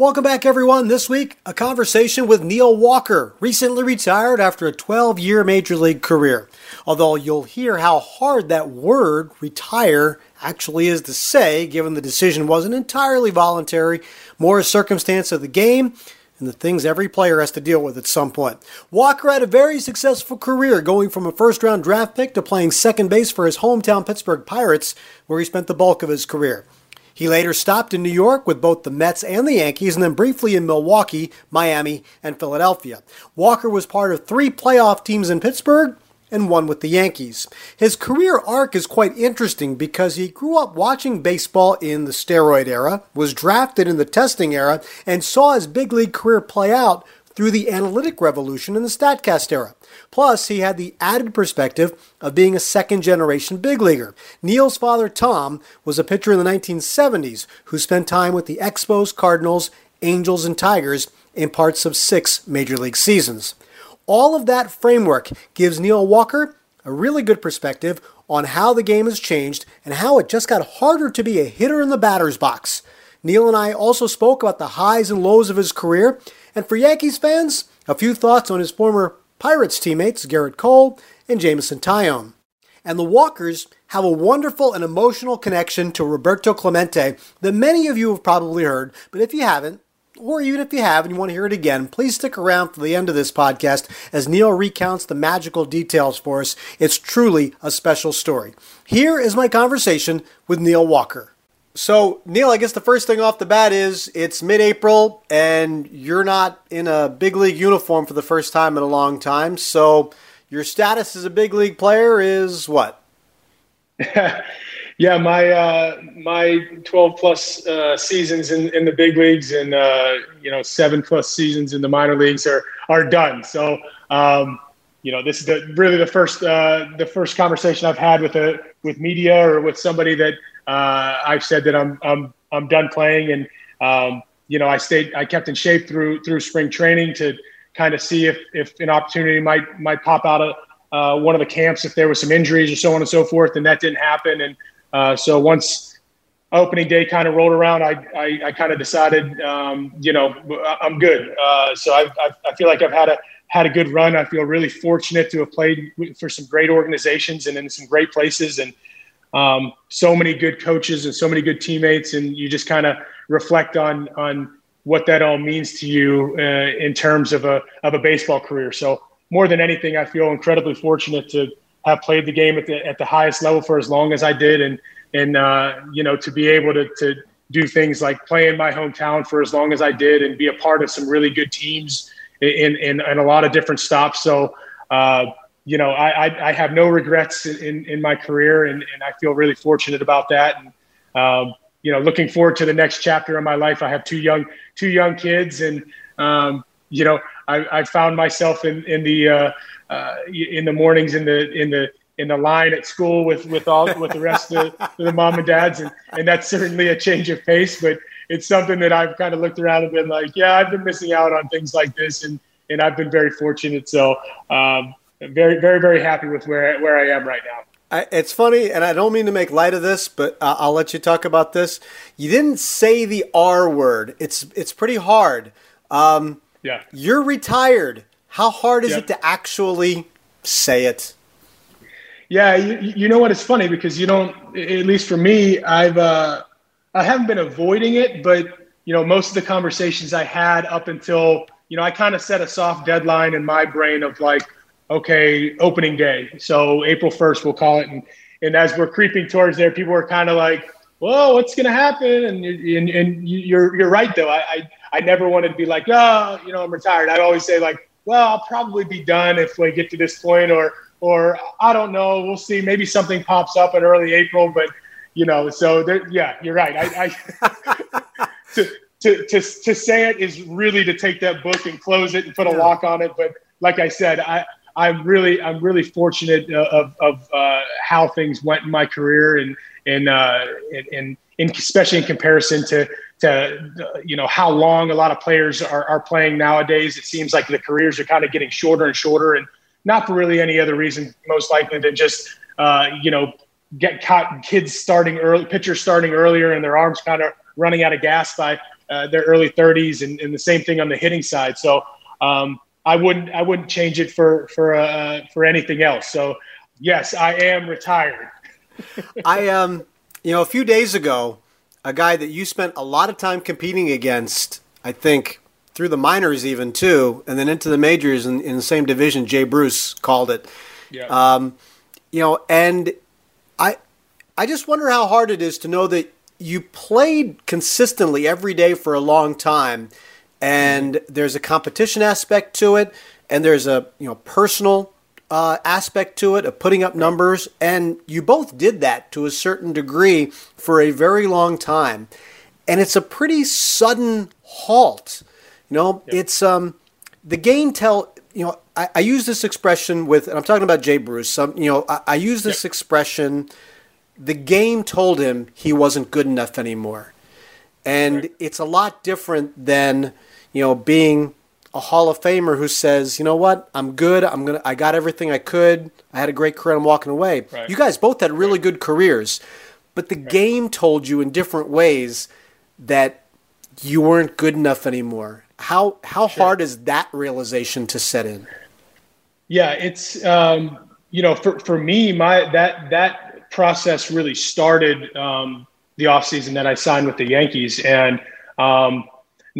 Welcome back, everyone. This week, a conversation with Neil Walker, recently retired after a 12 year Major League career. Although you'll hear how hard that word, retire, actually is to say, given the decision wasn't entirely voluntary, more a circumstance of the game and the things every player has to deal with at some point. Walker had a very successful career, going from a first round draft pick to playing second base for his hometown Pittsburgh Pirates, where he spent the bulk of his career. He later stopped in New York with both the Mets and the Yankees, and then briefly in Milwaukee, Miami, and Philadelphia. Walker was part of three playoff teams in Pittsburgh and one with the Yankees. His career arc is quite interesting because he grew up watching baseball in the steroid era, was drafted in the testing era, and saw his big league career play out through the analytic revolution in the StatCast era. Plus, he had the added perspective of being a second generation big leaguer. Neil's father, Tom, was a pitcher in the 1970s who spent time with the Expos, Cardinals, Angels, and Tigers in parts of six major league seasons. All of that framework gives Neil Walker a really good perspective on how the game has changed and how it just got harder to be a hitter in the batter's box. Neil and I also spoke about the highs and lows of his career, and for Yankees fans, a few thoughts on his former Pirates teammates Gerrit Cole and Jameson Taillon. And the Walkers have a wonderful and emotional connection to Roberto Clemente that many of you have probably heard, but if you haven't, or even if you have and you want to hear it again, please stick around for the end of this podcast as Neil recounts the magical details for us. It's truly a special story. Here is my conversation with Neil Walker. So, Neil, I guess the first thing off the bat is it's mid April and you're not in a big league uniform for the first time in a long time. So, your status as a big league player is what? yeah, my uh, my 12 plus uh, seasons in, in the big leagues and uh, you know seven plus seasons in the minor leagues are are done. So, um, you know, this is the, really the first uh, the first conversation I've had with a with media or with somebody that uh, I've said that I'm I'm I'm done playing, and um, you know I stayed I kept in shape through through spring training to kind of see if if an opportunity might might pop out of uh, one of the camps if there was some injuries or so on and so forth, and that didn't happen. And uh, so once opening day kind of rolled around, I I, I kind of decided um, you know I'm good. Uh, so I I feel like I've had a had a good run. I feel really fortunate to have played for some great organizations and in some great places and um, so many good coaches and so many good teammates, and you just kind of reflect on on what that all means to you uh, in terms of a of a baseball career. So more than anything, I feel incredibly fortunate to have played the game at the at the highest level for as long as I did, and and uh, you know to be able to to do things like play in my hometown for as long as I did, and be a part of some really good teams in in, in a lot of different stops. So. Uh, you know, I, I, I, have no regrets in, in my career, and, and I feel really fortunate about that. And um, you know, looking forward to the next chapter of my life. I have two young two young kids, and um, you know, I, I found myself in in the uh, uh, in the mornings in the in the in the line at school with with all with the rest of the, the mom and dads, and and that's certainly a change of pace, but it's something that I've kind of looked around and been like, yeah, I've been missing out on things like this, and and I've been very fortunate. So um, very, very, very happy with where where I am right now. I, it's funny, and I don't mean to make light of this, but uh, I'll let you talk about this. You didn't say the R word. It's it's pretty hard. Um, yeah. You're retired. How hard is it to actually say it? Yeah, you, you know what? It's funny because you don't. At least for me, I've uh, I haven't been avoiding it, but you know, most of the conversations I had up until you know, I kind of set a soft deadline in my brain of like, okay, opening day. So April 1st, we'll call it. And, and as we're creeping towards there, people were kind of like, whoa, what's going to happen? And, and, and you're, you're right, though. I, I, I never wanted to be like, oh, you know, I'm retired. I'd always say like, well, I'll probably be done if we get to this point, or, or I don't know, we'll see. Maybe something pops up in early April, but you know, so there, yeah, you're right. I, I to, to, to, to say it is really to take that book and close it and put a lock on it. But like I said, I, I'm really, I'm really fortunate uh, of, of uh, how things went in my career and, and, uh, and, and, especially in comparison to, to, you know, how long a lot of players are, are playing nowadays. It seems like the careers are kind of getting shorter and shorter and not for really any other reason, most likely than just, uh, you know, get caught kids starting early, pitchers starting earlier and their arms kind of running out of gas by uh, their early 30s, and, and, the same thing on the hitting side. So um, I wouldn't I wouldn't change it for for uh, for anything else. So yes, I am retired. I um you know a few days ago, a guy that you spent a lot of time competing against, I think through the minors even too, and then into the majors in, in the same division. Jay Bruce called it. Yeah. Um, you know, and I I just wonder how hard it is to know that you played consistently every day for a long time, and there's a competition aspect to it, and there's a you know personal uh, aspect to it of putting up numbers, and you both did that to a certain degree for a very long time, and it's a pretty sudden halt. You know, it's um the game tell you know I, I, use this expression with and I'm talking about Jay Bruce. Some you know I, I use this expression the game told him he wasn't good enough anymore. And right. it's a lot different than, you know, being a Hall of Famer who says, you know what, I'm good. I'm gonna. I got everything I could. I had a great career. I'm walking away. Right. You guys both had really right. good careers, but the game told you in different ways that you weren't good enough anymore. How how sure. hard is that realization to set in? Yeah, it's um, you know for for me my that that process really started um, the offseason that I signed with the Yankees. And um,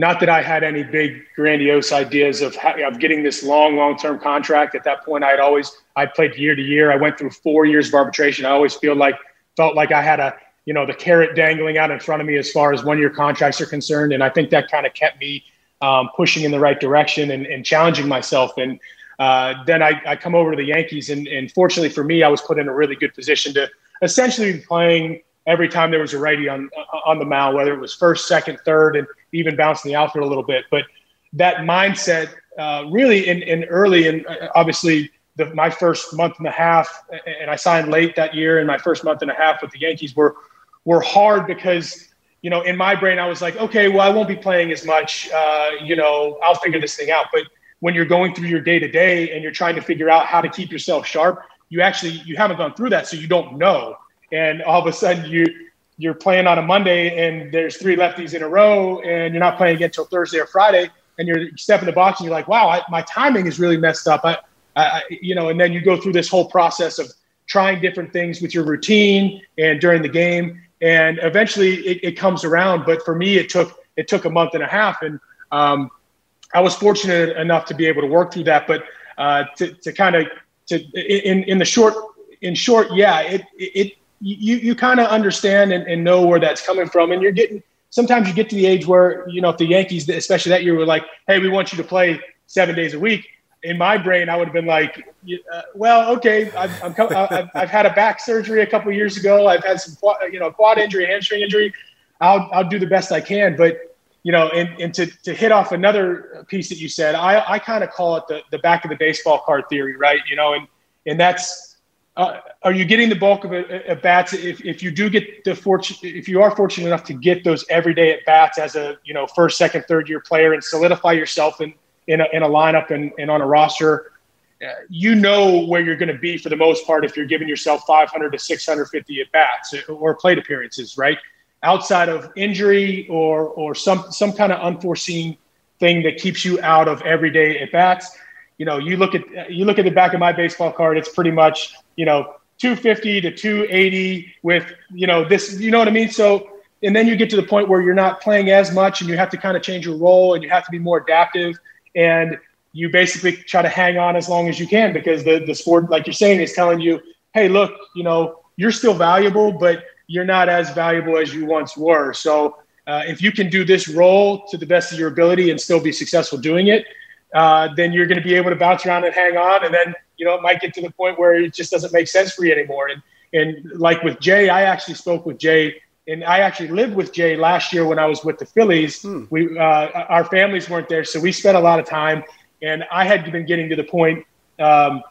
not that I had any big grandiose ideas of, of getting this long, long-term contract. At that point, I had always, I played year to year. I went through four years of arbitration. I always feel like, felt like I had a, you know, the carrot dangling out in front of me as far as one-year contracts are concerned. And I think that kind of kept me um, pushing in the right direction and, and challenging myself. And uh, then I, I, come over to the Yankees, and, and, fortunately for me, I was put in a really good position to essentially be playing every time there was a righty on on the mound, whether it was first, second, third, and even bouncing the outfield a little bit. But that mindset, uh, really, in, in early and uh, obviously the, my first month and a half, and I signed late that year, and my first month and a half with the Yankees were were hard because you know in my brain I was like, okay, well I won't be playing as much. Uh, you know, I'll figure this thing out, but when you're going through your day to day and you're trying to figure out how to keep yourself sharp, you actually you haven't gone through that, so you don't know. And all of a sudden you you're playing on a Monday and there's three lefties in a row, and you're not playing again until Thursday or Friday, and you're stepping the box and you're like, wow, I, my timing is really messed up. I, I, you know, and then you go through this whole process of trying different things with your routine and during the game, and eventually it, it comes around. But for me, it took it took a month and a half, and um, I was fortunate enough to be able to work through that. But uh, to, to kind of to in in the short in short, yeah, it it you you kind of understand and, and know where that's coming from, and you're getting sometimes you get to the age where you know if the Yankees, especially that year, were like, hey, we want you to play seven days a week. In my brain, I would have been like, uh, well, okay, I've, I'm, I've, I've had a back surgery a couple years ago. I've had some you know quad injury, hamstring injury. I'll I'll do the best I can, but you know, and, and to, to hit off another piece that you said, I, I kind of call it the, the back of the baseball card theory, right? You know, and, and that's, uh, are you getting the bulk of at bats? If, if you do get the fortune, if you are fortunate enough to get those everyday at bats as a, you know, first, second, third year player and solidify yourself in, in a, in a lineup and, and on a roster, uh, you know where you're going to be for the most part if you're giving yourself 500 to 650 at bats or plate appearances, right? outside of injury or or some some kind of unforeseen thing that keeps you out of everyday at bats. You know, you look at you look at the back of my baseball card. It's pretty much you know 250 to 280 with you know this. You know what I mean? So and then you get to the point where you're not playing as much and you have to kind of change your role and you have to be more adaptive. and you basically try to hang on as long as you can because the the sport, like you're saying, is telling you, hey, look, you know, you're still valuable, but you're not as valuable as you once were. So uh, if you can do this role to the best of your ability and still be successful doing it, uh, then you're going to be able to bounce around and hang on. And then, you know, it might get to the point where it just doesn't make sense for you anymore. And, and like with Jay, I actually spoke with Jay and I actually lived with Jay last year when I was with the Phillies. Hmm. We, uh, our families weren't there. So we spent a lot of time and I had been getting to the point, um,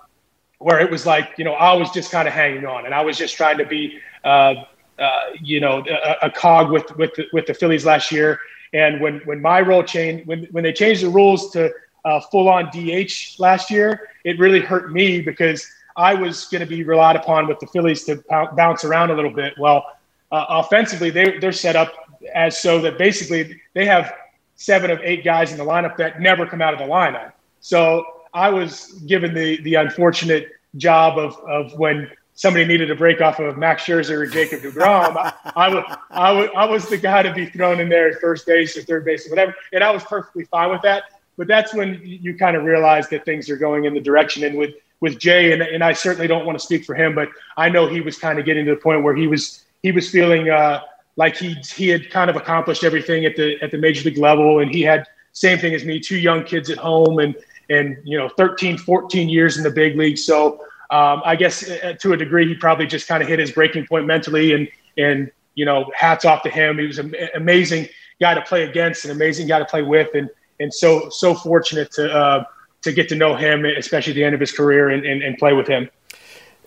where it was like, you know, I was just kind of hanging on and I was just trying to be, uh, uh, you know, a, a, cog with, with, the, with the Phillies last year. And when, when my role changed, when, when they changed the rules to uh, full on DH last year, it really hurt me because I was going to be relied upon with the Phillies to bounce around a little bit. Well, uh, offensively, they, they're set up as so that basically they have seven of eight guys in the lineup that never come out of the lineup. So I was given the the unfortunate job of of when somebody needed a break off of Max Scherzer or Jacob DeGrom, I, I, was, I, was, I was the guy to be thrown in there at first base or third base or whatever. And I was perfectly fine with that. But that's when you kind of realize that things are going in the direction. And with, with Jay, and, and I certainly don't want to speak for him, but I know he was kind of getting to the point where he was he was feeling uh, like he he had kind of accomplished everything at the at the major league level, and he had same thing as me, two young kids at home, and and you know 13 14 years in the big league. So um, i guess uh, to a degree he probably just kind of hit his breaking point mentally and and you know hats off to him. He was an amazing guy to play against an amazing guy to play with. And and so so fortunate to uh, to get to know him especially at the end of his career and, and, and play with him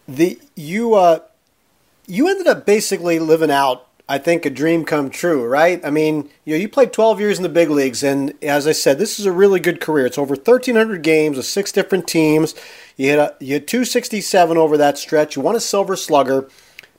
the you uh you ended up basically living out I think a dream come true, right? I mean, you know, you played 12 years in the big leagues, and as I said, this is a really good career. It's over 1,300 games with six different teams. You had a, you had 267 over that stretch. You won a Silver Slugger.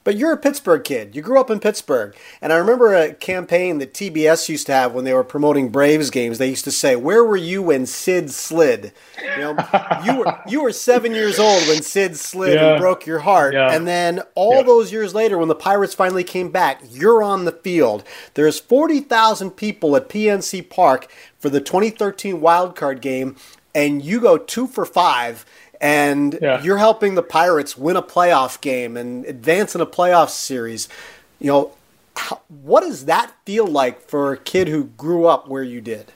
But you're a Pittsburgh kid. You grew up in Pittsburgh. And I remember a campaign that TBS used to have when they were promoting Braves games. They used to say, Where were you when Sid slid? You know, you were you were seven years old when Sid slid yeah. and broke your heart. Yeah. And then all yeah. those years later, when the Pirates finally came back, you're on the field. There's 40,000 people at PNC Park for the 2013 wild card game, and you go two for five and yeah. you're helping the Pirates win a playoff game and advance in a playoff series. You know, how, what does that feel like for a kid who grew up where you did?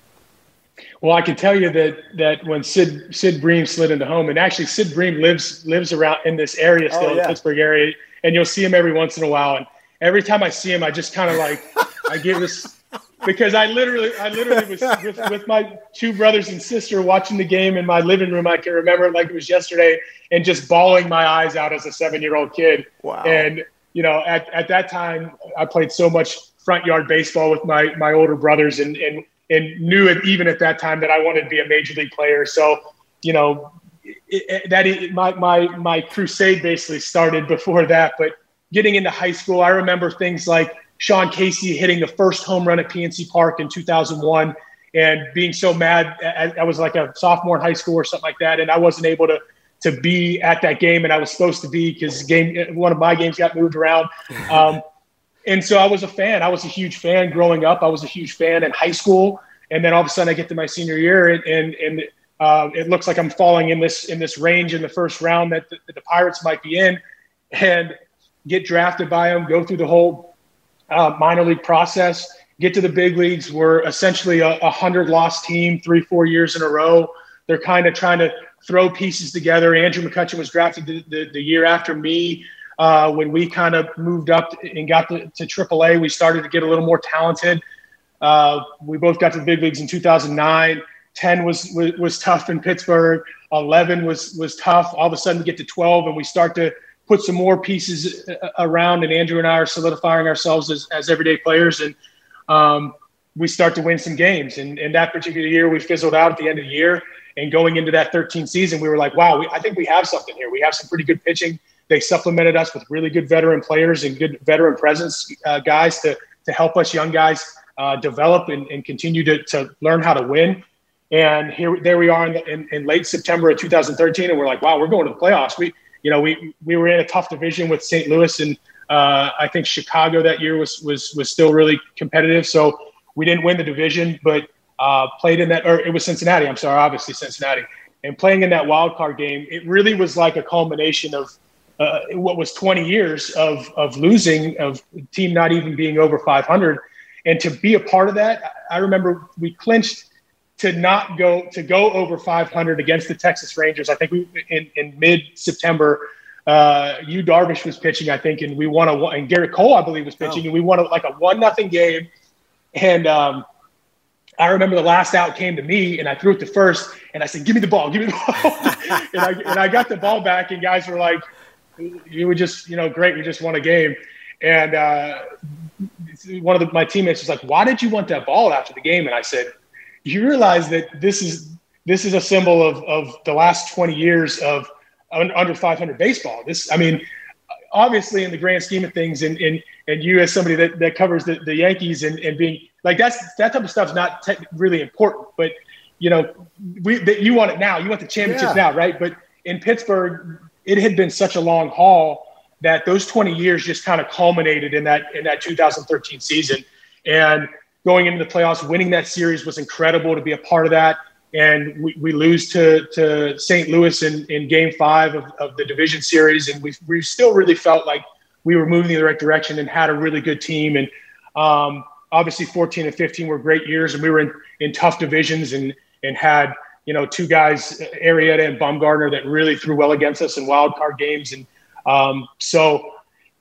Well, I can tell you that that when Sid Sid Bream slid into home, and actually Sid Bream lives lives around in this area still, oh, yeah. the Pittsburgh area, and you'll see him every once in a while. And every time I see him, I just kind of like I give this because I literally, I literally was with, with my two brothers and sister watching the game in my living room. I can remember it like it was yesterday, and just bawling my eyes out as a seven-year-old kid. Wow! And you know, at, at that time, I played so much front yard baseball with my my older brothers, and and and knew it even at that time that I wanted to be a major league player. So, you know, it, it, that it, my my my crusade basically started before that. But getting into high school, I remember things like Sean Casey hitting the first home run at PNC Park in 2001 and being so mad. I, I, was like a sophomore in high school or something like that, and I wasn't able to to be at that game, and I was supposed to be because game one of my games got moved around. Um, and so I was a fan. I was a huge fan growing up. I was a huge fan in high school, and then all of a sudden I get to my senior year, and and, and uh, it looks like I'm falling in this in this range in the first round that the, that the Pirates might be in, and get drafted by them, go through the whole uh, minor league process, get to the big leagues. We're essentially a, a hundred loss team, three, four years in a row. They're kind of trying to throw pieces together. Andrew McCutchen was drafted the, the, the year after me. Uh, when we kind of moved up and got to, to AAA, we started to get a little more talented. Uh, we both got to the big leagues in 2009. 10 was, was, was tough in Pittsburgh. 11 was was tough. All of a sudden, we get to 12, and we start to put some more pieces uh, around, and Andrew and I are solidifying ourselves as, as everyday players, and um, we start to win some games. And, and that particular year, we fizzled out at the end of the year. And going into that 13 season, we were like, wow, we, I think we have something here. We have some pretty good pitching. They supplemented us with really good veteran players and good veteran presence uh, guys to, to help us young guys uh, develop and, and continue to, to learn how to win. And here, there we are in, in, in, late September of 2013, and we're like, wow, we're going to the playoffs. We you know, we we were in a tough division with St. Louis, and uh, I think Chicago that year was was was still really competitive. So we didn't win the division, but uh, played in that, or it was Cincinnati. I'm sorry, obviously Cincinnati, and playing in that wild card game, it really was like a culmination of uh, what was 20 years of of losing, of team not even being over 500, and to be a part of that. I remember we clinched to not go to go over 500 against the Texas Rangers. I think we in, in mid September. Uh, Yu Darvish was pitching, I think, and we won a and Gerrit Cole, I believe, was pitching, oh. and we won a, like a one nothing game. And um, I remember the last out came to me and I threw it to first and I said, give me the ball, give me the ball. and, I, and I got the ball back and guys were like, you were just, you know, great. We just won a game. And uh, one of the, my teammates was like, why did you want that ball after the game? And I said, you realize that this is, this is a symbol of, of the last 20 years of under 500 baseball. This, I mean, obviously in the grand scheme of things and, and, and you as somebody that, that covers the, the Yankees and, and being like that's that type of stuff's not te- really important. But you know, we that you want it now. You want the championship yeah. now, right? But in Pittsburgh, it had been such a long haul that those 20 years just kind of culminated in that in that 2013 season. And going into the playoffs, winning that series was incredible to be a part of that. And we, we lose to, to St. Louis in, in game five of, of the division series. And we, we still really felt like we were moving in the right direction and had a really good team. And um, obviously 14 and 15 were great years and we were in, in tough divisions and, and had, you know, two guys, Arrieta and Bumgarner that really threw well against us in wild card games. And um, so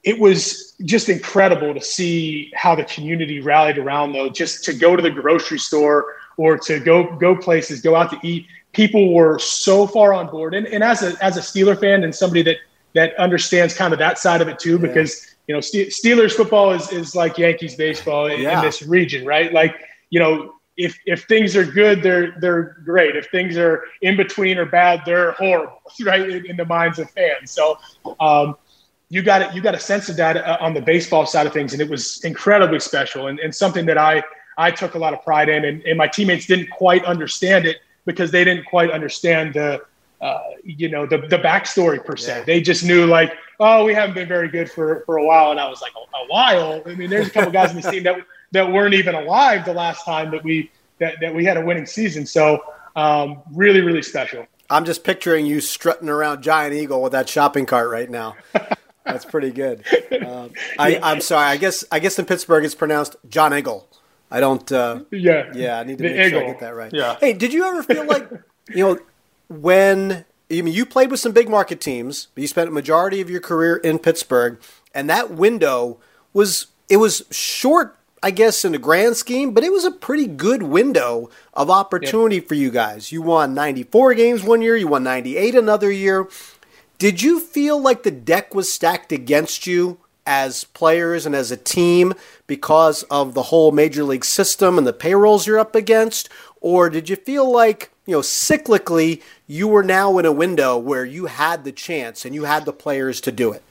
it was just incredible to see how the community rallied around though, just to go to the grocery store or to go, go places, go out to eat. People were so far on board. And, and as a, as a Steeler fan and somebody that, that understands kind of that side of it too, yeah. because you know, Steelers football is, is like Yankees baseball in, yeah. in this region, right? Like, you know, if if things are good, they're they're great. If things are in between or bad, they're horrible, right? In, in the minds of fans. So um, you got it. You got a sense of that uh, on the baseball side of things, and it was incredibly special and, and something that I I took a lot of pride in. And, and my teammates didn't quite understand it because they didn't quite understand the uh, you know the the backstory per se. Yeah. They just knew like oh, we haven't been very good for, for a while. And I was like, a, a while? I mean, there's a couple guys in the team that, that weren't even alive the last time that we, that, that we had a winning season. So um, really, really special. I'm just picturing you strutting around Giant Eagle with that shopping cart right now. That's pretty good. Um, I, I'm sorry. I guess I guess in Pittsburgh it's pronounced John Eagle. I don't. Uh, yeah. Yeah. I need to make sure I get that right. Yeah. Hey, did you ever feel like you know when I mean, you played with some big market teams, but you spent a majority of your career in Pittsburgh, and that window was it was short, I guess, in the grand scheme, but it was a pretty good window of opportunity yep. for you guys. You won 94 games one year, you won 98 another year. Did you feel like the deck was stacked against you as players and as a team because of the whole major league system and the payrolls you're up against? Or did you feel like you know, cyclically, you were now in a window where you had the chance and you had the players to do it.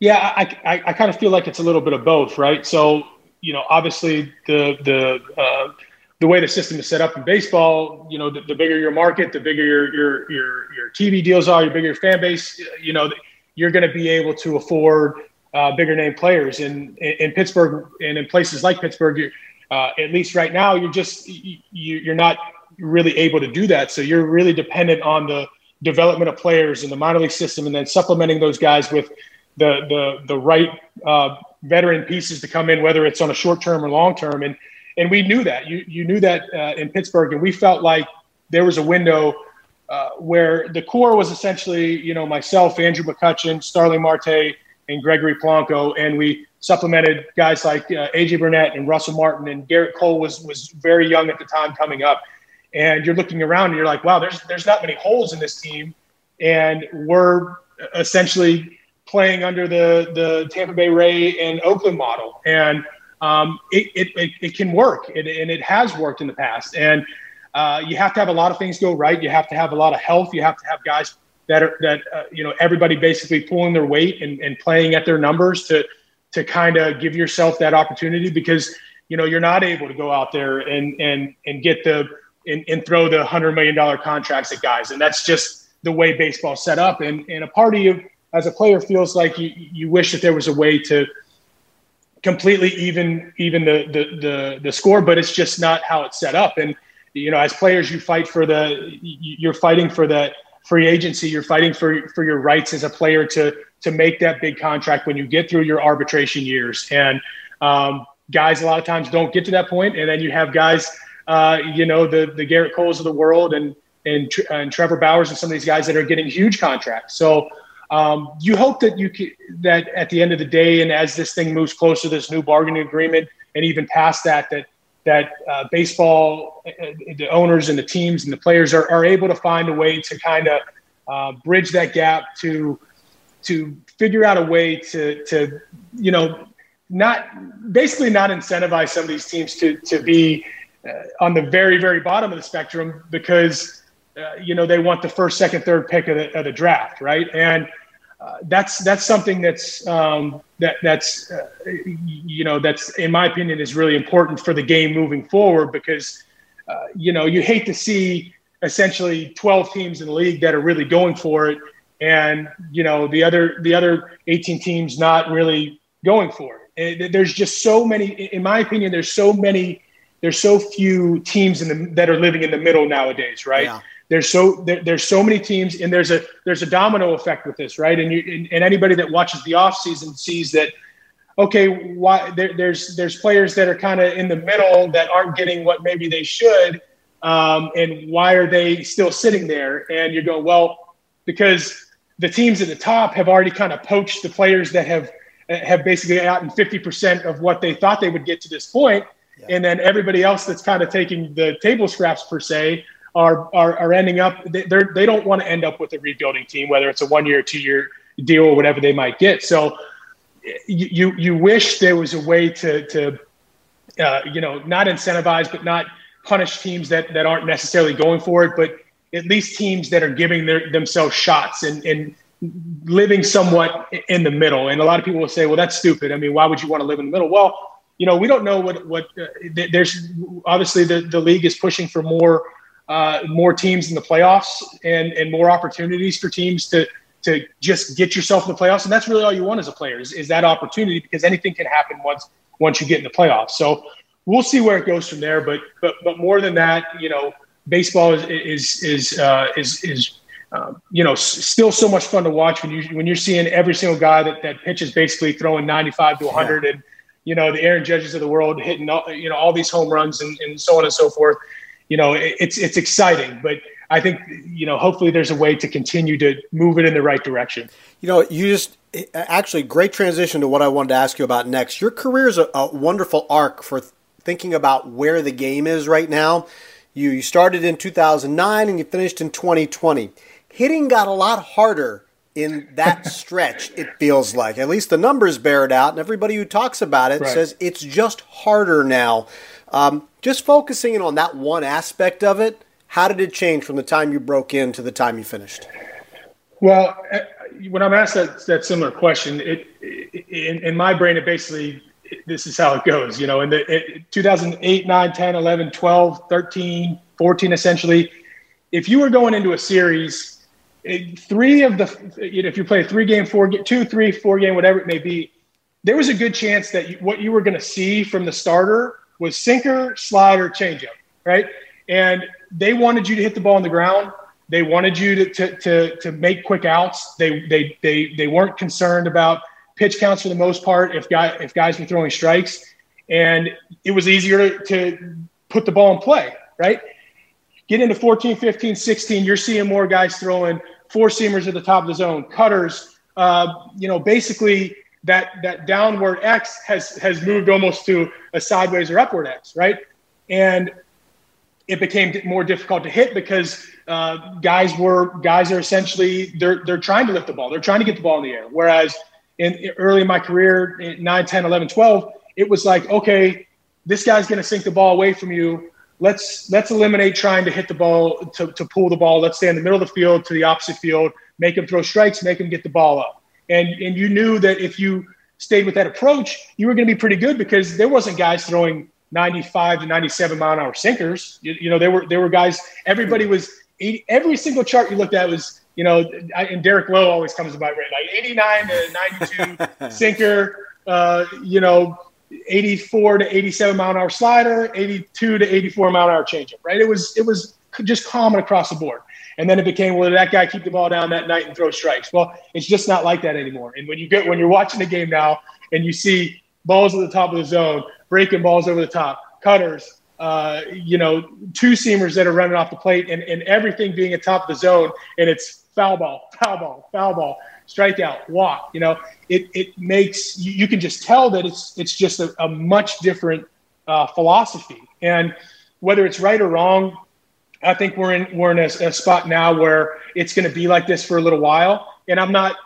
Yeah, I, I, I kind of feel like it's a little bit of both, right? So, you know, obviously the the uh, the way the system is set up in baseball, you know, the, the, bigger your market, the bigger your your your your TV deals are, your bigger your fan base, you know, you're going to be able to afford uh, bigger name players. In, in, Pittsburgh and in places like Pittsburgh, uh, at least right now, you're just you, you're not really able to do that. So you're really dependent on the development of players in the minor league system, and then supplementing those guys with the the the right uh, veteran pieces to come in, whether it's on a short term or long term. And and we knew that. You you knew that uh, in Pittsburgh, and we felt like there was a window. Uh, where the core was essentially, you know, myself, Andrew McCutchen, Starling Marte, and Gregory Polanco, and we supplemented guys like uh, AJ Burnett and Russell Martin, and Gerrit Cole was was very young at the time coming up. And you're looking around and you're like, wow, there's there's not many holes in this team, and we're essentially playing under the the Tampa Bay Ray and Oakland model, and um, it, it, it, it, can work, it, and it has worked in the past. And uh, you have to have a lot of things go right. You have to have a lot of health. You have to have guys that are that uh, you know everybody basically pulling their weight and, and playing at their numbers to to kind of give yourself that opportunity because you know you're not able to go out there and and and get the and, and throw the hundred million dollar contracts at guys. And that's just the way baseball's set up. And, and a part of you as a player feels like you, you wish that there was a way to completely even even the, the the the score, but it's just not how it's set up. And you know, as players, you fight for the you're fighting for the free agency. You're fighting for for your rights as a player to to make that big contract when you get through your arbitration years. And um, guys, a lot of times don't get to that point, and then you have guys, uh, you know, the the Gerrit Coles of the world and and, and Trevor Bauers and some of these guys that are getting huge contracts. So um, you hope that you can, that at the end of the day, and as this thing moves closer to this new bargaining agreement, and even past that, that that uh, baseball, uh, the owners and the teams and the players are, are able to find a way to kind of uh, bridge that gap to to figure out a way to to you know not basically not incentivize some of these teams to to be uh, on the very very bottom of the spectrum because uh, you know they want the first second third pick of the, of the draft right? And that's that's something that's um, that that's uh, you know that's in my opinion is really important for the game moving forward because uh, you know you hate to see essentially 12 teams in the league that are really going for it and you know the other the other 18 teams not really going for it. And there's just so many in my opinion there's so many there's so few teams in the that are living in the middle nowadays right? Yeah there's so there, there's so many teams and there's a there's a domino effect with this right? And you and, and anybody that watches the off season sees that okay why there, there's there's players that are kind of in the middle that aren't getting what maybe they should um, and why are they still sitting there? And you're going well because the teams at the top have already kind of poached the players that have have basically gotten 50% of what they thought they would get to this point. Yeah. and then everybody else that's kind of taking the table scraps per se are are, are ending up they they don't want to end up with a rebuilding team, whether it's a one year, two year deal or whatever they might get. So you you wish there was a way to to uh, you know not incentivize but not punish teams that that aren't necessarily going for it, but at least teams that are giving their, themselves shots and and living somewhat in the middle. And a lot of people will say, well, that's stupid. I mean, why would you want to live in the middle? Well, you know, we don't know what what uh, there's obviously the the league is pushing for more uh, more teams in the playoffs and and more opportunities for teams to to just get yourself in the playoffs. And that's really all you want as a player is, is that opportunity because anything can happen once once you get in the playoffs. So we'll see where it goes from there. But but but more than that, you know, baseball is is is uh, is is um, you know, still so much fun to watch when you when you're seeing every single guy that that pitches basically throwing 95 to 100, yeah. and you know the Aaron Judges of the world hitting all, you know all these home runs and, and so on and so forth you know, it's it's exciting, but I think you know, hopefully, there's a way to continue to move it in the right direction. You know, you just actually great transition to what I wanted to ask you about next. Your career is a, a wonderful arc for thinking about where the game is right now. You you started in 2009 and you finished in 2020. Hitting got a lot harder in that stretch, it feels like. At least the numbers bear it out, and everybody who talks about it right. says it's just harder now. Um, just focusing on that one aspect of it, how did it change from the time you broke in to the time you finished? Well, uh, when I'm asked that, that similar question, it, in, in, my brain, it basically this is how it goes. You know, in the it, 2008, 9, 10, 11, 12, 13, 14, essentially, if you were going into a series, it, three of the if you play a three game, four, two, three, four game, whatever it may be, there was a good chance that you, what you were going to see from the starter was sinker, slider, changeup, right? And they wanted you to hit the ball on the ground. They wanted you to, to, to, to make quick outs. They, they, they, they weren't concerned about pitch counts for the most part if, guy, if guys were throwing strikes. And it was easier to, to put the ball in play, right? Get into 14, 15, 16, you're seeing more guys throwing four seamers at the top of the zone, cutters, uh, you know, basically – that that downward X has has moved almost to a sideways or upward X, right? And it became more difficult to hit because uh, guys were guys are essentially they're they're trying to lift the ball, they're trying to get the ball in the air. Whereas in early in my career, in 9, 10, 11, 12, it was like, okay, this guy's going to sink the ball away from you. Let's let's eliminate trying to hit the ball to, to pull the ball. Let's stay in the middle of the field to the opposite field, make him throw strikes, make him get the ball up and and you knew that if you stayed with that approach, you were going to be pretty good because there wasn't guys throwing 95 to 97 mile an hour sinkers. You, you know, there were there were guys. Everybody was every single chart you looked at was you know, and Derek Lowe always comes about right, like 89 to 92 sinker. Uh, you know, 84 to 87 mile an hour slider, 82 to 84 mile an hour changeup, right? It was it was just common across the board. And then it became, well, did that guy keep the ball down that night and throw strikes? Well, it's just not like that anymore. And when you get when you're watching the game now and you see balls at the top of the zone, breaking balls over the top, cutters, uh, you know, two seamers that are running off the plate, and, and everything being at top of the zone, and it's foul ball, foul ball, foul ball, strikeout, walk. You know, it it makes you, you can just tell that it's it's just a, a much different uh, philosophy, and whether it's right or wrong, I think we're in we're in a, a spot now where it's going to be like this for a little while, and I'm not.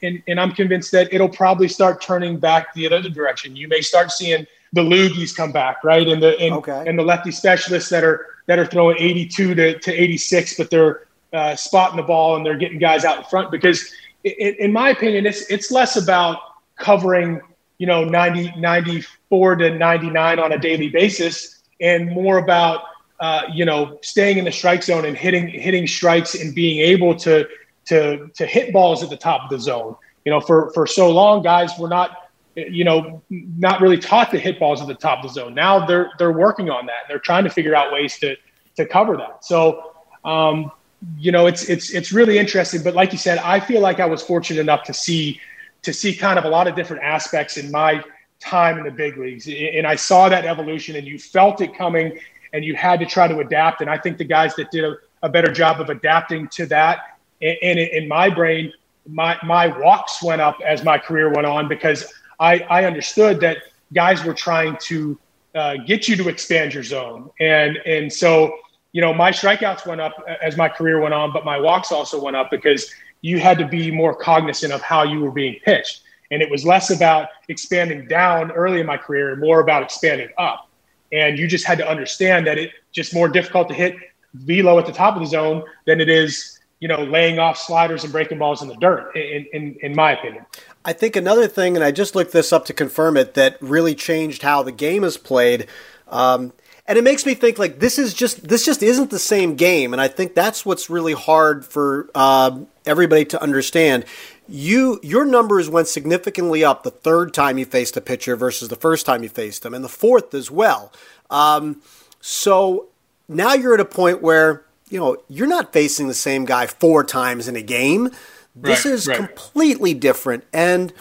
And, and I'm convinced that it'll probably start turning back the other direction. You may start seeing the LOOGYs come back, right? And the and, okay. and the lefty specialists that are that are throwing 82 to, to 86, but they're uh, spotting the ball and they're getting guys out in front because in, in my opinion, it's it's less about covering you know 90 94 to 99 on a daily basis and more about uh, you know staying in the strike zone and hitting hitting strikes and being able to to to hit balls at the top of the zone. You know for for so long guys were not you know not really taught to hit balls at the top of the zone. Now they're they're working on that. They're trying to figure out ways to to cover that. So um, you know, it's it's it's really interesting. But like you said, I feel like I was fortunate enough to see to see kind of a lot of different aspects in my time in the big leagues, and I saw that evolution, and you felt it coming, and you had to try to adapt. And I think the guys that did a, a better job of adapting to that, and, and in my brain, my my walks went up as my career went on because I I understood that guys were trying to uh, get you to expand your zone, and and so you know, my strikeouts went up as my career went on, but my walks also went up because you had to be more cognizant of how you were being pitched. And it was less about expanding down early in my career and more about expanding up. And you just had to understand that it just more difficult to hit velo at the top of the zone than it is, you know, laying off sliders and breaking balls in the dirt, in, in, in my opinion. I think another thing, and I just looked this up to confirm it, that really changed how the game is played. Um, and it makes me think like this is just this just isn't the same game, and I think that's what's really hard for uh, everybody to understand. You your numbers went significantly up the third time you faced a pitcher versus the first time you faced them, and the fourth as well. Um, so now you're at a point where you know you're not facing the same guy four times in a game. This right, is right. completely different, and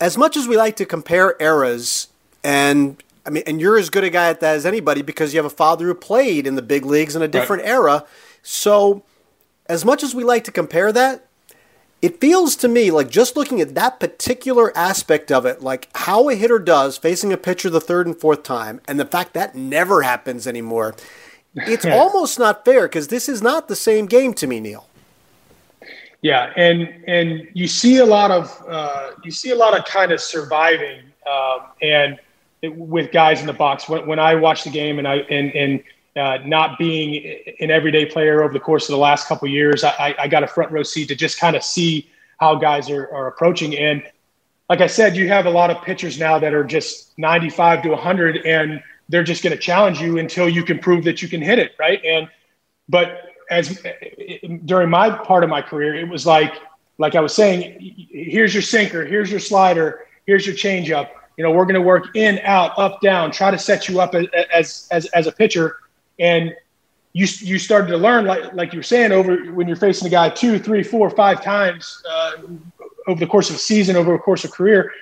as much as we like to compare eras and I mean, and you're as good a guy at that as anybody because you have a father who played in the big leagues in a different right. era. So, as much as we like to compare that, it feels to me like just looking at that particular aspect of it, like how a hitter does facing a pitcher the third and fourth time, and the fact that never happens anymore, it's almost not fair because this is not the same game to me, Neil. Yeah, and and you see a lot of uh, you see a lot of kind of surviving, um, and with guys in the box. When, when I watch the game and I and and uh, not being an everyday player over the course of the last couple years, I, I got a front row seat to just kind of see how guys are, are approaching. And like I said, you have a lot of pitchers now that are just 95 to 100, and they're just going to challenge you until you can prove that you can hit it, right? And but as during my part of my career, it was like like I was saying, here's your sinker, here's your slider, here's your changeup you know, we're going to work in, out, up, down, try to set you up as as as a pitcher, and you you started to learn like like you were saying over when you're facing a guy two, three, four, five times uh, over the course of a season, over the course of a career.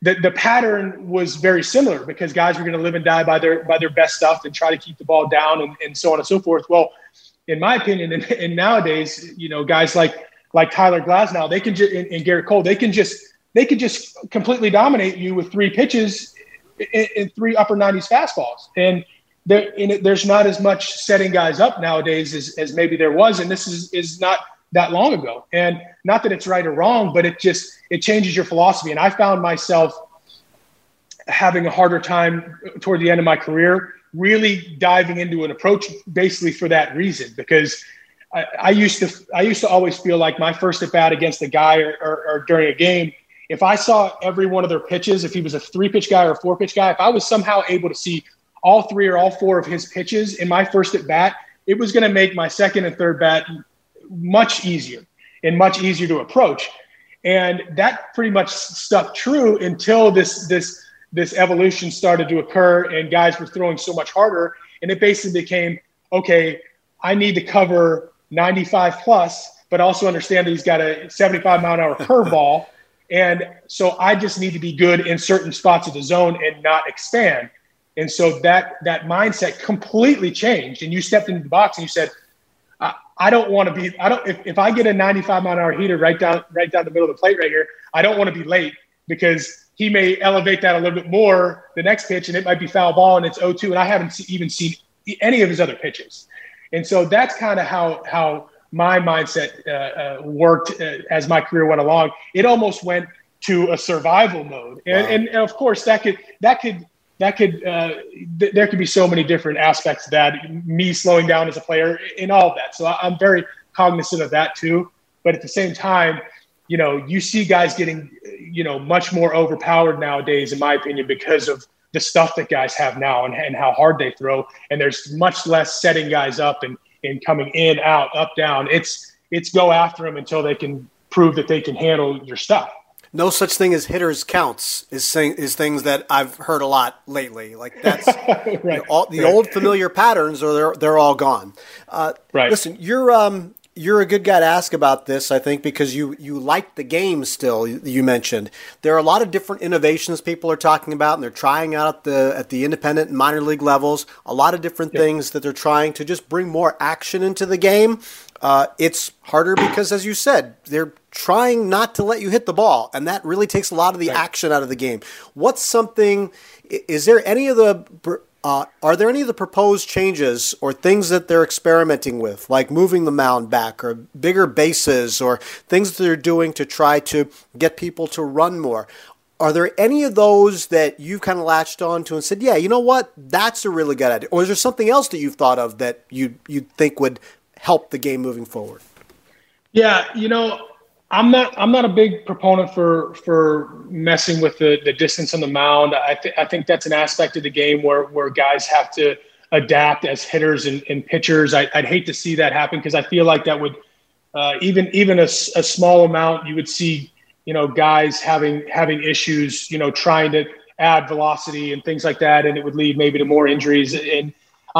The, the pattern was very similar because guys were going to live and die by their by their best stuff and try to keep the ball down and, and so on and so forth. Well, in my opinion, and, and nowadays, you know, guys like like Tyler Glasnow, they can just and, and Gerrit Cole, they can just they could just completely dominate you with three pitches in, three upper 90s fastballs. And, there, it, there's not as much setting guys up nowadays as, as maybe there was. And this is, is not that long ago. And not that it's right or wrong, but it just, it changes your philosophy. And I found myself having a harder time toward the end of my career, really diving into an approach basically for that reason, because I, I used to, I used to always feel like my first at bat against a guy or, or, or during a game – if I saw every one of their pitches, if he was a three pitch guy or a four pitch guy, if I was somehow able to see all three or all four of his pitches in my first at bat, it was going to make my second and third bat much easier and much easier to approach. And that pretty much stuck true until this this this evolution started to occur and guys were throwing so much harder. And it basically became, okay, I need to cover 95 plus, but also understand that he's got a 75 mile an hour curveball. and so I just need to be good in certain spots of the zone and not expand. And so that that mindset completely changed. And you stepped into the box and you said, I, I don't want to be, I don't, if, if I get a 95 mile an hour heater right down, right down the middle of the plate right here, I don't want to be late because he may elevate that a little bit more the next pitch and it might be foul ball and it's 0-2 and I haven't see, even seen any of his other pitches. And so that's kind of how, how my mindset uh, uh, worked uh, as my career went along. It almost went to a survival mode. And, wow. and, and of course that could, that could, that could uh, th- there could be so many different aspects of that me slowing down as a player in all of that. So I- i'm very cognizant of that too. But at the same time you know you see guys getting you know much more overpowered nowadays in my opinion because of the stuff that guys have now and, and how hard they throw. And there's much less setting guys up and and coming in out up down. It's it's go after them until they can prove that they can handle your stuff no such thing as hitters counts is is things that I've heard a lot lately. Like that's right. you know, all, the right. old familiar patterns, or they're they're all gone. Uh, right. Listen, you're um you're a good guy to ask about this, I think, because you you like the game still. You mentioned there are a lot of different innovations people are talking about, and they're trying out at the at the independent and minor league levels. A lot of different things that they're trying to just bring more action into the game. Uh, it's harder because, as you said, they're trying not to let you hit the ball, and that really takes a lot of the right. action out of the game. What's something? Is there any of the uh, are there any of the proposed changes or things that they're experimenting with, like moving the mound back or bigger bases or things that they're doing to try to get people to run more? Are there any of those that you've kind of latched on to and said, yeah, you know what, that's a really good idea? Or is there something else that you've thought of that you you think would help the game moving forward? Yeah, you know, I'm not I'm not a big proponent for for messing with the, the distance on the mound. I think I think that's an aspect of the game where where guys have to adapt as hitters and, and pitchers. I, would hate to see that happen because I feel like that would uh, even even a, a small amount you would see you know guys having having issues you know trying to add velocity and things like that, and it would lead maybe to more injuries and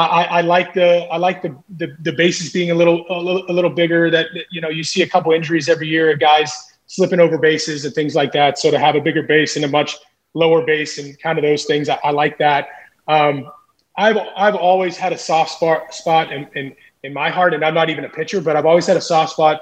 I, I, like the I like the, the, the bases being a little, a little a little bigger. That you know you see a couple injuries every year of guys slipping over bases and things like that. So to have a bigger base and a much lower base and kind of those things, I, I like that. Um, I've I've always had a soft spot spot in, in in my heart, and I'm not even a pitcher, but I've always had a soft spot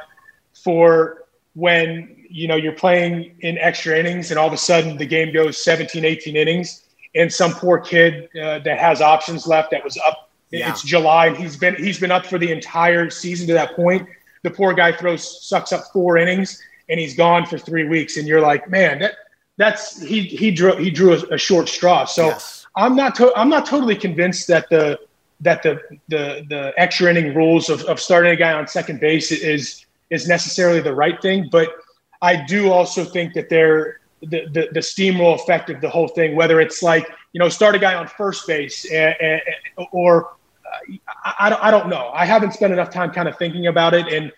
for when you know you're playing in extra innings and all of a sudden the game goes 17 18 innings and some poor kid uh, that has options left that was up. Yeah. It's July and he's been he's been up for the entire season to that point. The poor guy throws sucks up four innings and he's gone for three weeks. And you're like, man, that that's he he drew he drew a, a short straw. So yes. I'm not to, I'm not totally convinced that the that the the the extra inning rules of, of starting a guy on second base is is necessarily the right thing. But I do also think that there the, the, the steamroll effect of the whole thing, whether it's like, you know, start a guy on first base and, and, or uh, I, I don't know. I haven't spent enough time kind of thinking about it. And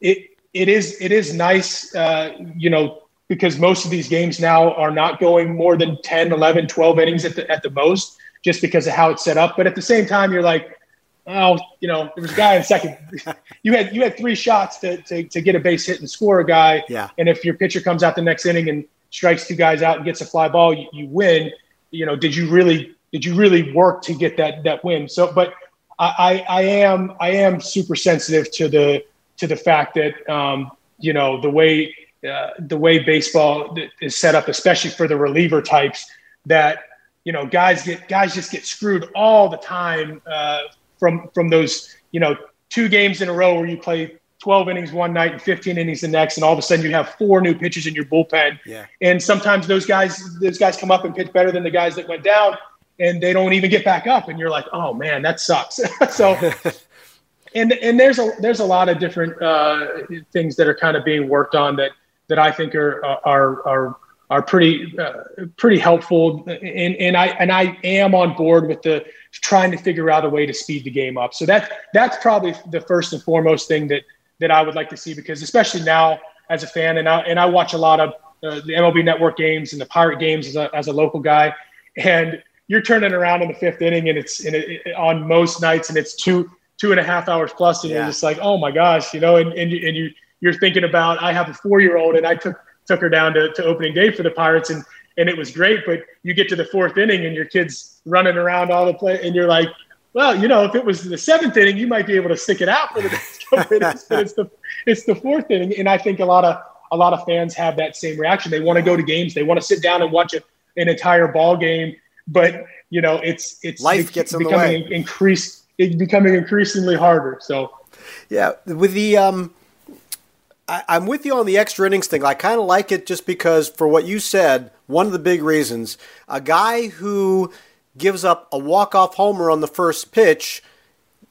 it, it is, it is nice, uh, you know, because most of these games now are not going more than 10, 11, 12 innings at the, at the most, just because of how it's set up. But at the same time, you're like, oh, you know, there was a guy in second. you had you had three shots to, to, to get a base hit and score a guy. Yeah. And if your pitcher comes out the next inning and strikes two guys out and gets a fly ball, you, you win. You know, did you really did you really work to get that that win? So, but I, I, I am I am super sensitive to the to the fact that um, you know the way uh, the way baseball is set up, especially for the reliever types, that you know guys get guys just get screwed all the time uh, from from those you know two games in a row where you play 12 innings one night and 15 innings the next, and all of a sudden you have four new pitches in your bullpen. Yeah. And sometimes those guys, those guys come up and pitch better than the guys that went down, and they don't even get back up, and you're like, oh man, that sucks. so, and and there's a there's a lot of different uh, things that are kind of being worked on that that I think are are are are pretty uh, pretty helpful and and I and I am on board with the trying to figure out a way to speed the game up. So that that's probably the first and foremost thing that that I would like to see because especially now as a fan and I, and I watch a lot of uh, the MLB Network games and the Pirate games as a, as a local guy. and you're turning around in the fifth inning, and it's in it, on most nights, and it's two two and a half hours plus, and yeah. you're just like, oh my gosh, you know, and and you, and you you're thinking about I have a four year old, and I took took her down to, to opening day for the Pirates, and and it was great. But you get to the fourth inning, and your kid's running around all the play, and you're like, well, you know, if it was the seventh inning, you might be able to stick it out for the next couple innings, but it's the it's the fourth inning, and I think a lot of a lot of fans have that same reaction. They want to go to games, they want to sit down and watch a, an entire ball game, but you know, it's it's life gets becoming increased, it's becoming increasingly harder. So, yeah, with the um. I, I'm with you on the extra innings thing. I kind of like it just because, for what you said, one of the big reasons, a guy who gives up a walk-off homer on the first pitch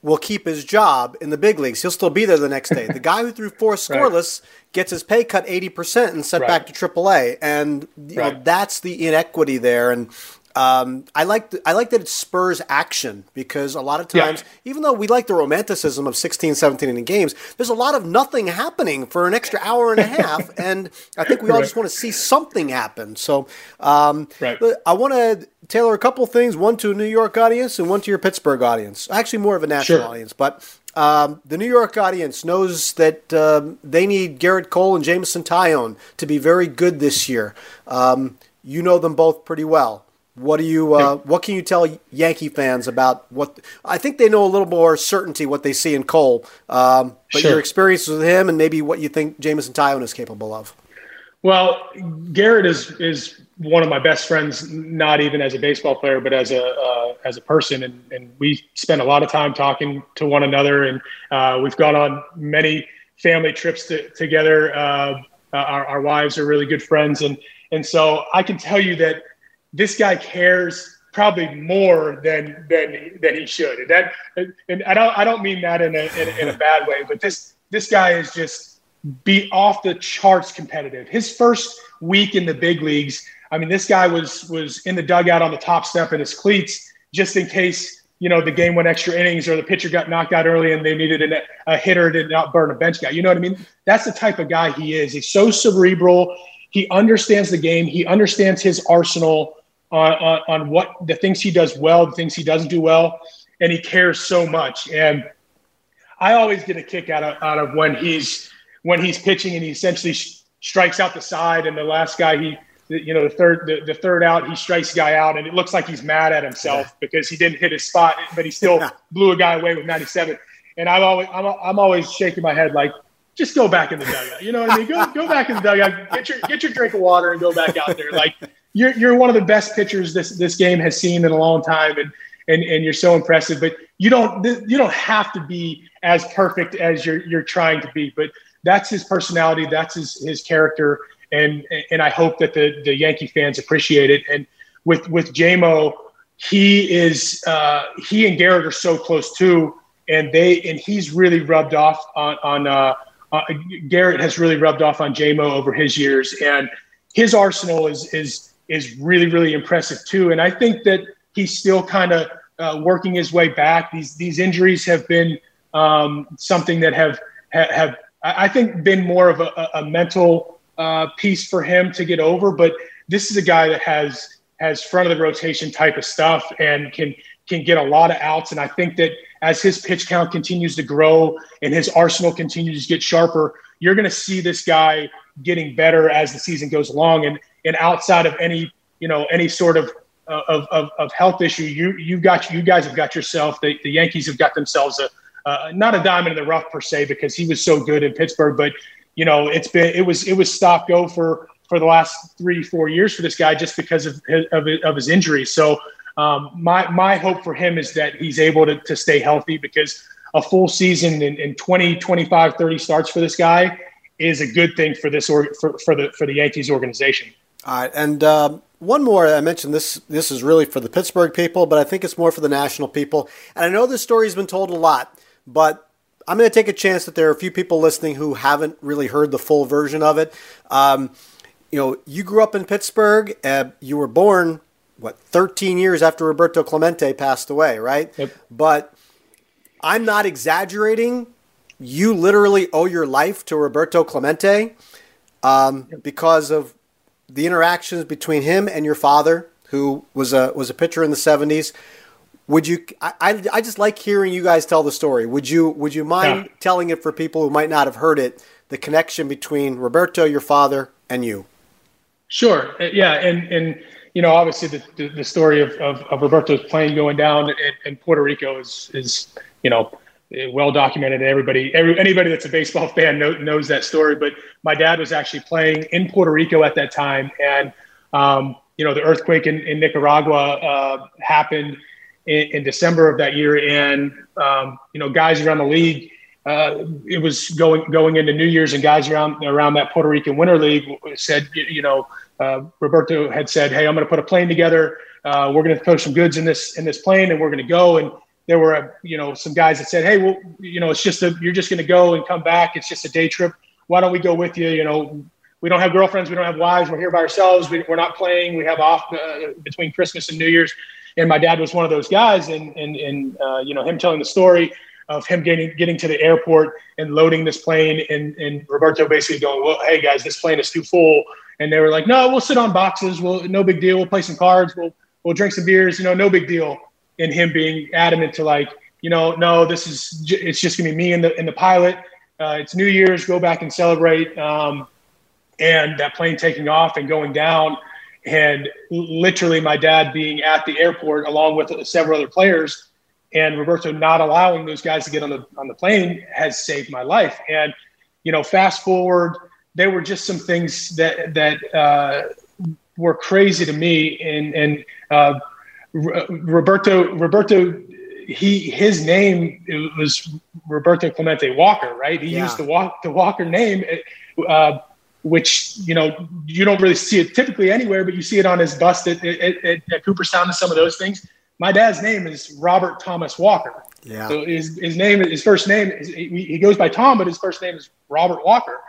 will keep his job in the big leagues. He'll still be there the next day. The guy who threw four scoreless right. gets his pay cut 80% and sent right. back to AAA. And you right. know, that's the inequity there. And um, I like I like that it spurs action because a lot of times, yeah. even though we like the romanticism of 16, 17 inning games, there's a lot of nothing happening for an extra hour and a half, and I think we all right. just want to see something happen. So, um, right. I want to tailor a couple things: one to a New York audience and one to your Pittsburgh audience. Actually, more of a national sure. audience, but. Um, the New York audience knows that um, they need Gerrit Cole and Jameson Taillon to be very good this year. Um, you know them both pretty well. What do you? Uh, what can you tell Yankee fans about what? I think they know a little more certainty what they see in Cole, um, but sure. your experience with him and maybe what you think Jameson Taillon is capable of. Well, Gerrit is is one of my best friends, not even as a baseball player, but as a uh, as a person, and, and we spend a lot of time talking to one another, and uh, we've gone on many family trips to, together. Uh, our, our wives are really good friends, and and so I can tell you that this guy cares probably more than than than he should. And that and I don't I don't mean that in a in, in a bad way, but this this guy is just be off the charts competitive. His first week in the big leagues, I mean, this guy was was in the dugout on the top step in his cleats just in case you know the game went extra innings or the pitcher got knocked out early and they needed a, a hitter to not burn a bench guy. You know what I mean? That's the type of guy he is. He's so cerebral. He understands the game. He understands his arsenal on, on, on what the things he does well, the things he doesn't do well, and he cares so much. And I always get a kick out of out of when he's when he's pitching and he essentially sh- strikes out the side, and the last guy he you know the third the, the third out he strikes a guy out and it looks like he's mad at himself yeah. because he didn't hit his spot but he still blew a guy away with 97 and i'm always I'm, I'm always shaking my head like just go back in the dugout. You know what i mean? Go, go back in the dugout. Get your get your drink of water and go back out there. Like you're you're one of the best pitchers this this game has seen in a long time, and and and you're so impressive. But you don't you don't have to be as perfect as you're you're trying to be. But that's his personality. That's his his character. And and I hope that the the Yankee fans appreciate it. And with with JMO, he is uh, he and Gerrit are so close too, and they and he's really rubbed off on on. Uh, uh, Gerrit has really rubbed off on JMO over his years, and his arsenal is is is really, really impressive too. And I think that he's still kind of uh, working his way back. These these injuries have been um, something that have have I think been more of a, a mental uh, piece for him to get over. But this is a guy that has has front of the rotation type of stuff and can can get a lot of outs. And I think that as his pitch count continues to grow and his arsenal continues to get sharper, you're going to see this guy getting better as the season goes along. And and outside of any you know any sort of uh, of, of, of health issue, you you got you guys have got yourself. The, the Yankees have got themselves a uh, not a diamond in the rough per se because he was so good in Pittsburgh, but you know it's been it was it was stop go for for the last three four years for this guy just because of his, of, of his injuries. So um, my my hope for him is that he's able to, to stay healthy because a full season in, in 20 25 30 starts for this guy is a good thing for this or for, for the for the Yankees organization. All right, and um, one more. I mentioned this. This is really for the Pittsburgh people, but I think it's more for the national people. And I know this story has been told a lot, but I'm going to take a chance that there are a few people listening who haven't really heard the full version of it. Um, you know, you grew up in Pittsburgh. Uh, you were born what 13 years after Roberto Clemente passed away, right? Yep. But I'm not exaggerating. You literally owe your life to Roberto Clemente um, because of the interactions between him and your father, who was a was a pitcher in the '70s. Would you? I, I, I just like hearing you guys tell the story. Would you Would you mind yeah. telling it for people who might not have heard it? The connection between Roberto, your father, and you. Sure. Uh, yeah, and and you know, obviously the, the, the story of, of, of, Roberto's plane going down in, in, Puerto Rico is, is, you know, well documented. Everybody, every, anybody that's a baseball fan know, knows that story. But my dad was actually playing in Puerto Rico at that time. And, um, you know, the earthquake in, in Nicaragua uh, happened in, in, December of that year. And, um, you know, guys around the league, uh, it was going going into New Year's, and guys around around that Puerto Rican Winter League said, you, you know, uh, Roberto had said, "Hey, I'm going to put a plane together. Uh, we're going to throw some goods in this in this plane, and we're going to go." And there were, you know, some guys that said, "Hey, well, you know, it's just a you're just going to go and come back. It's just a day trip. Why don't we go with you? You know, we don't have girlfriends, we don't have wives. We're here by ourselves. We, are not playing. We have off uh, between Christmas and New Year's." And my dad was one of those guys, and and and uh, you know, him telling the story of him getting getting to the airport and loading this plane, and and Roberto basically going, "Well, hey guys, this plane is too full." and they were like, "No, we'll sit on boxes. We'll no big deal. We'll play some cards. We'll we'll drink some beers. You know, no big deal." And him being adamant to like, you know, no, this is it's just gonna be me and the and the pilot. Uh, it's New Year's. Go back and celebrate. Um, and that plane taking off and going down, and literally my dad being at the airport along with several other players, and Roberto not allowing those guys to get on the on the plane has saved my life. And you know, fast forward there were just some things that that uh, were crazy to me. And and uh, Roberto Roberto he his name was Roberto Clemente Walker, right? He yeah. used the walk the Walker name. Uh, which you know you don't really see it typically anywhere, but you see it on his bust at, at, at Cooperstown and some of those things. My dad's name is Robert Thomas Walker. Yeah. So his, his name, his first name, is, he goes by Tom, but his first name is Robert Walker.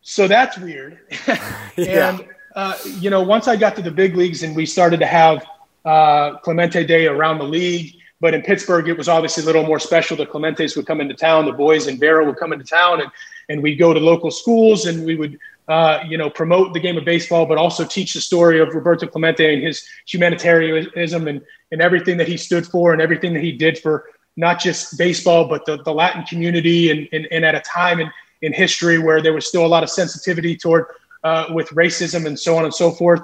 So that's weird. yeah. And, uh, you know, once I got to the big leagues and we started to have uh, Clemente Day around the league, but in Pittsburgh, it was obviously a little more special. The Clementes would come into town, the boys and Vera would come into town, and, and we'd go to local schools and we would, uh, you know, promote the game of baseball, but also teach the story of Roberto Clemente and his humanitarianism and, and everything that he stood for and everything that he did for not just baseball, but the, the Latin community and, and, and at a time and in history where there was still a lot of sensitivity toward uh, with racism and so on and so forth.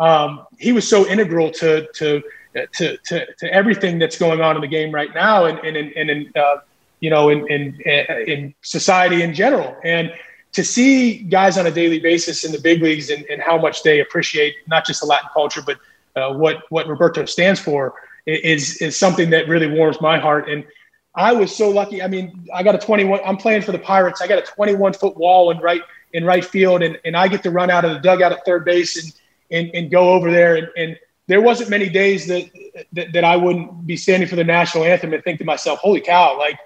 Um, he was so integral to, to to, to, to everything that's going on in the game right now and, and, and in, uh, you know, in, in, in society in general. And to see guys on a daily basis in the big leagues and, and how much they appreciate not just the Latin culture, but uh, what, what Roberto stands for is, is something that really warms my heart. And I was so lucky. I mean, I got a 21. I'm playing for the Pirates. I got a 21 foot wall in right in right field, and, and I get to run out of the dugout at third base and and, and go over there. And, and there wasn't many days that, that that I wouldn't be standing for the national anthem and think to myself, "Holy cow!" Like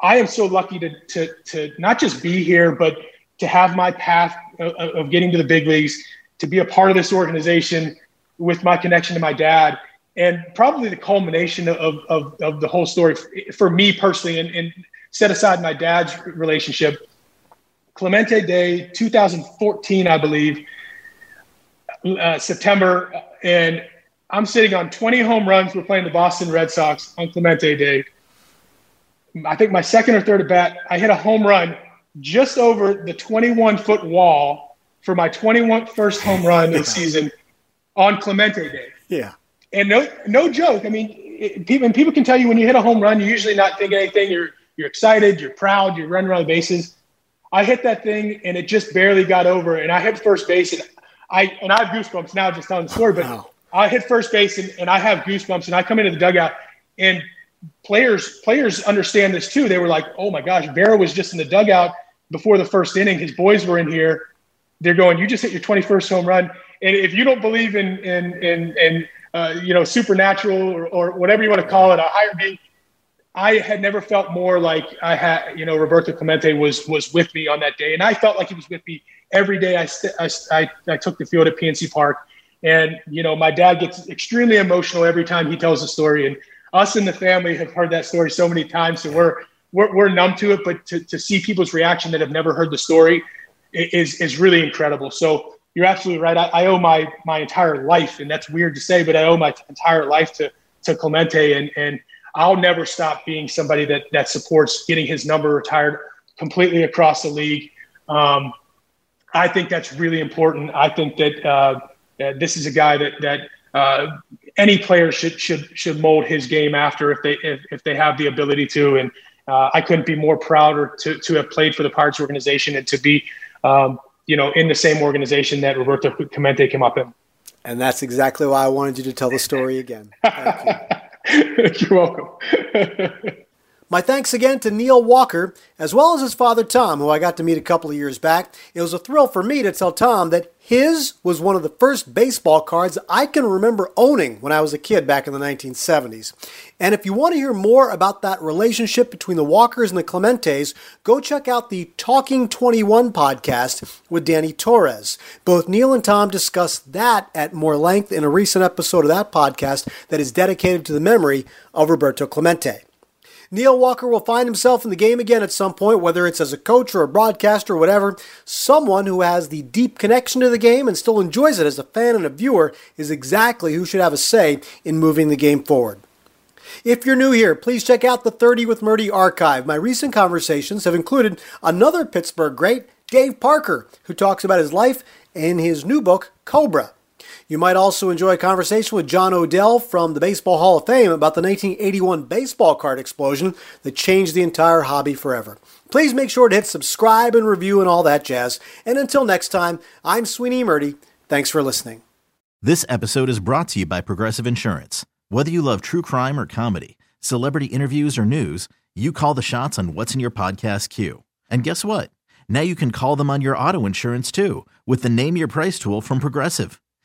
I am so lucky to to to not just be here, but to have my path of, of getting to the big leagues, to be a part of this organization with my connection to my dad and probably the culmination of, of, of the whole story for me personally, and, and set aside my dad's relationship, Clemente Day, 2014, I believe, uh, September, and I'm sitting on 20 home runs. We're playing the Boston Red Sox on Clemente Day. I think my second or third at bat, I hit a home run just over the 21 foot wall for my 21 first home run of the season on Clemente Day. Yeah. And no, no joke. I mean, it, people, people can tell you when you hit a home run, you're usually not thinking anything. You're, you're excited, you're proud, you're running around the bases. I hit that thing and it just barely got over. And I hit first base and I, and I have goosebumps now just telling the story, but wow. I hit first base and, and I have goosebumps and I come into the dugout and players, players understand this too. They were like, oh my gosh, Vera was just in the dugout before the first inning. His boys were in here. They're going, you just hit your 21st home run. And if you don't believe in, in, in, in uh, you know, supernatural or, or whatever you want to call it, a higher being. I had never felt more like I had, you know, Roberto Clemente was was with me on that day, and I felt like he was with me every day. I st- I, I, I took the field at PNC Park, and you know, my dad gets extremely emotional every time he tells a story, and us in the family have heard that story so many times, so we're we're, we're numb to it. But to, to see people's reaction that have never heard the story is is really incredible. So you're absolutely right. I, I, owe my my entire life, and that's weird to say, but I owe my entire life to to Clemente, and and I'll never stop being somebody that that supports getting his number retired completely across the league. Um, I think that's really important. I think that, uh, that this is a guy that that uh, any player should should should mold his game after if they if, if they have the ability to. And uh, I couldn't be more prouder to to have played for the Pirates organization and to be um, you know in the same organization that Roberto Clemente came up in. And that's exactly why I wanted you to tell the story again. You. You're welcome. My thanks again to Neil Walker, as well as his father Tom, who I got to meet a couple of years back. It was a thrill for me to tell Tom that his was one of the first baseball cards I can remember owning when I was a kid back in the 1970s. And if you want to hear more about that relationship between the Walkers and the Clementes, go check out the Talking 21 podcast with Danny Torres. Both Neil and Tom discuss that at more length in a recent episode of that podcast that is dedicated to the memory of Roberto Clemente. Neil Walker will find himself in the game again at some point, whether it's as a coach or a broadcaster or whatever. Someone who has the deep connection to the game and still enjoys it as a fan and a viewer is exactly who should have a say in moving the game forward. If you're new here, please check out the 30 with Murti archive. My recent conversations have included another Pittsburgh great, Dave Parker, who talks about his life in his new book, Cobra. You might also enjoy a conversation with John Odell from the Baseball Hall of Fame about the 1981 baseball card explosion that changed the entire hobby forever. Please make sure to hit subscribe and review and all that jazz. And until next time, I'm Sweeny Murti. Thanks for listening. This episode is brought to you by Progressive Insurance. Whether you love true crime or comedy, celebrity interviews or news, you call the shots on what's in your podcast queue. And guess what? Now you can call them on your auto insurance too with the Name Your Price tool from Progressive.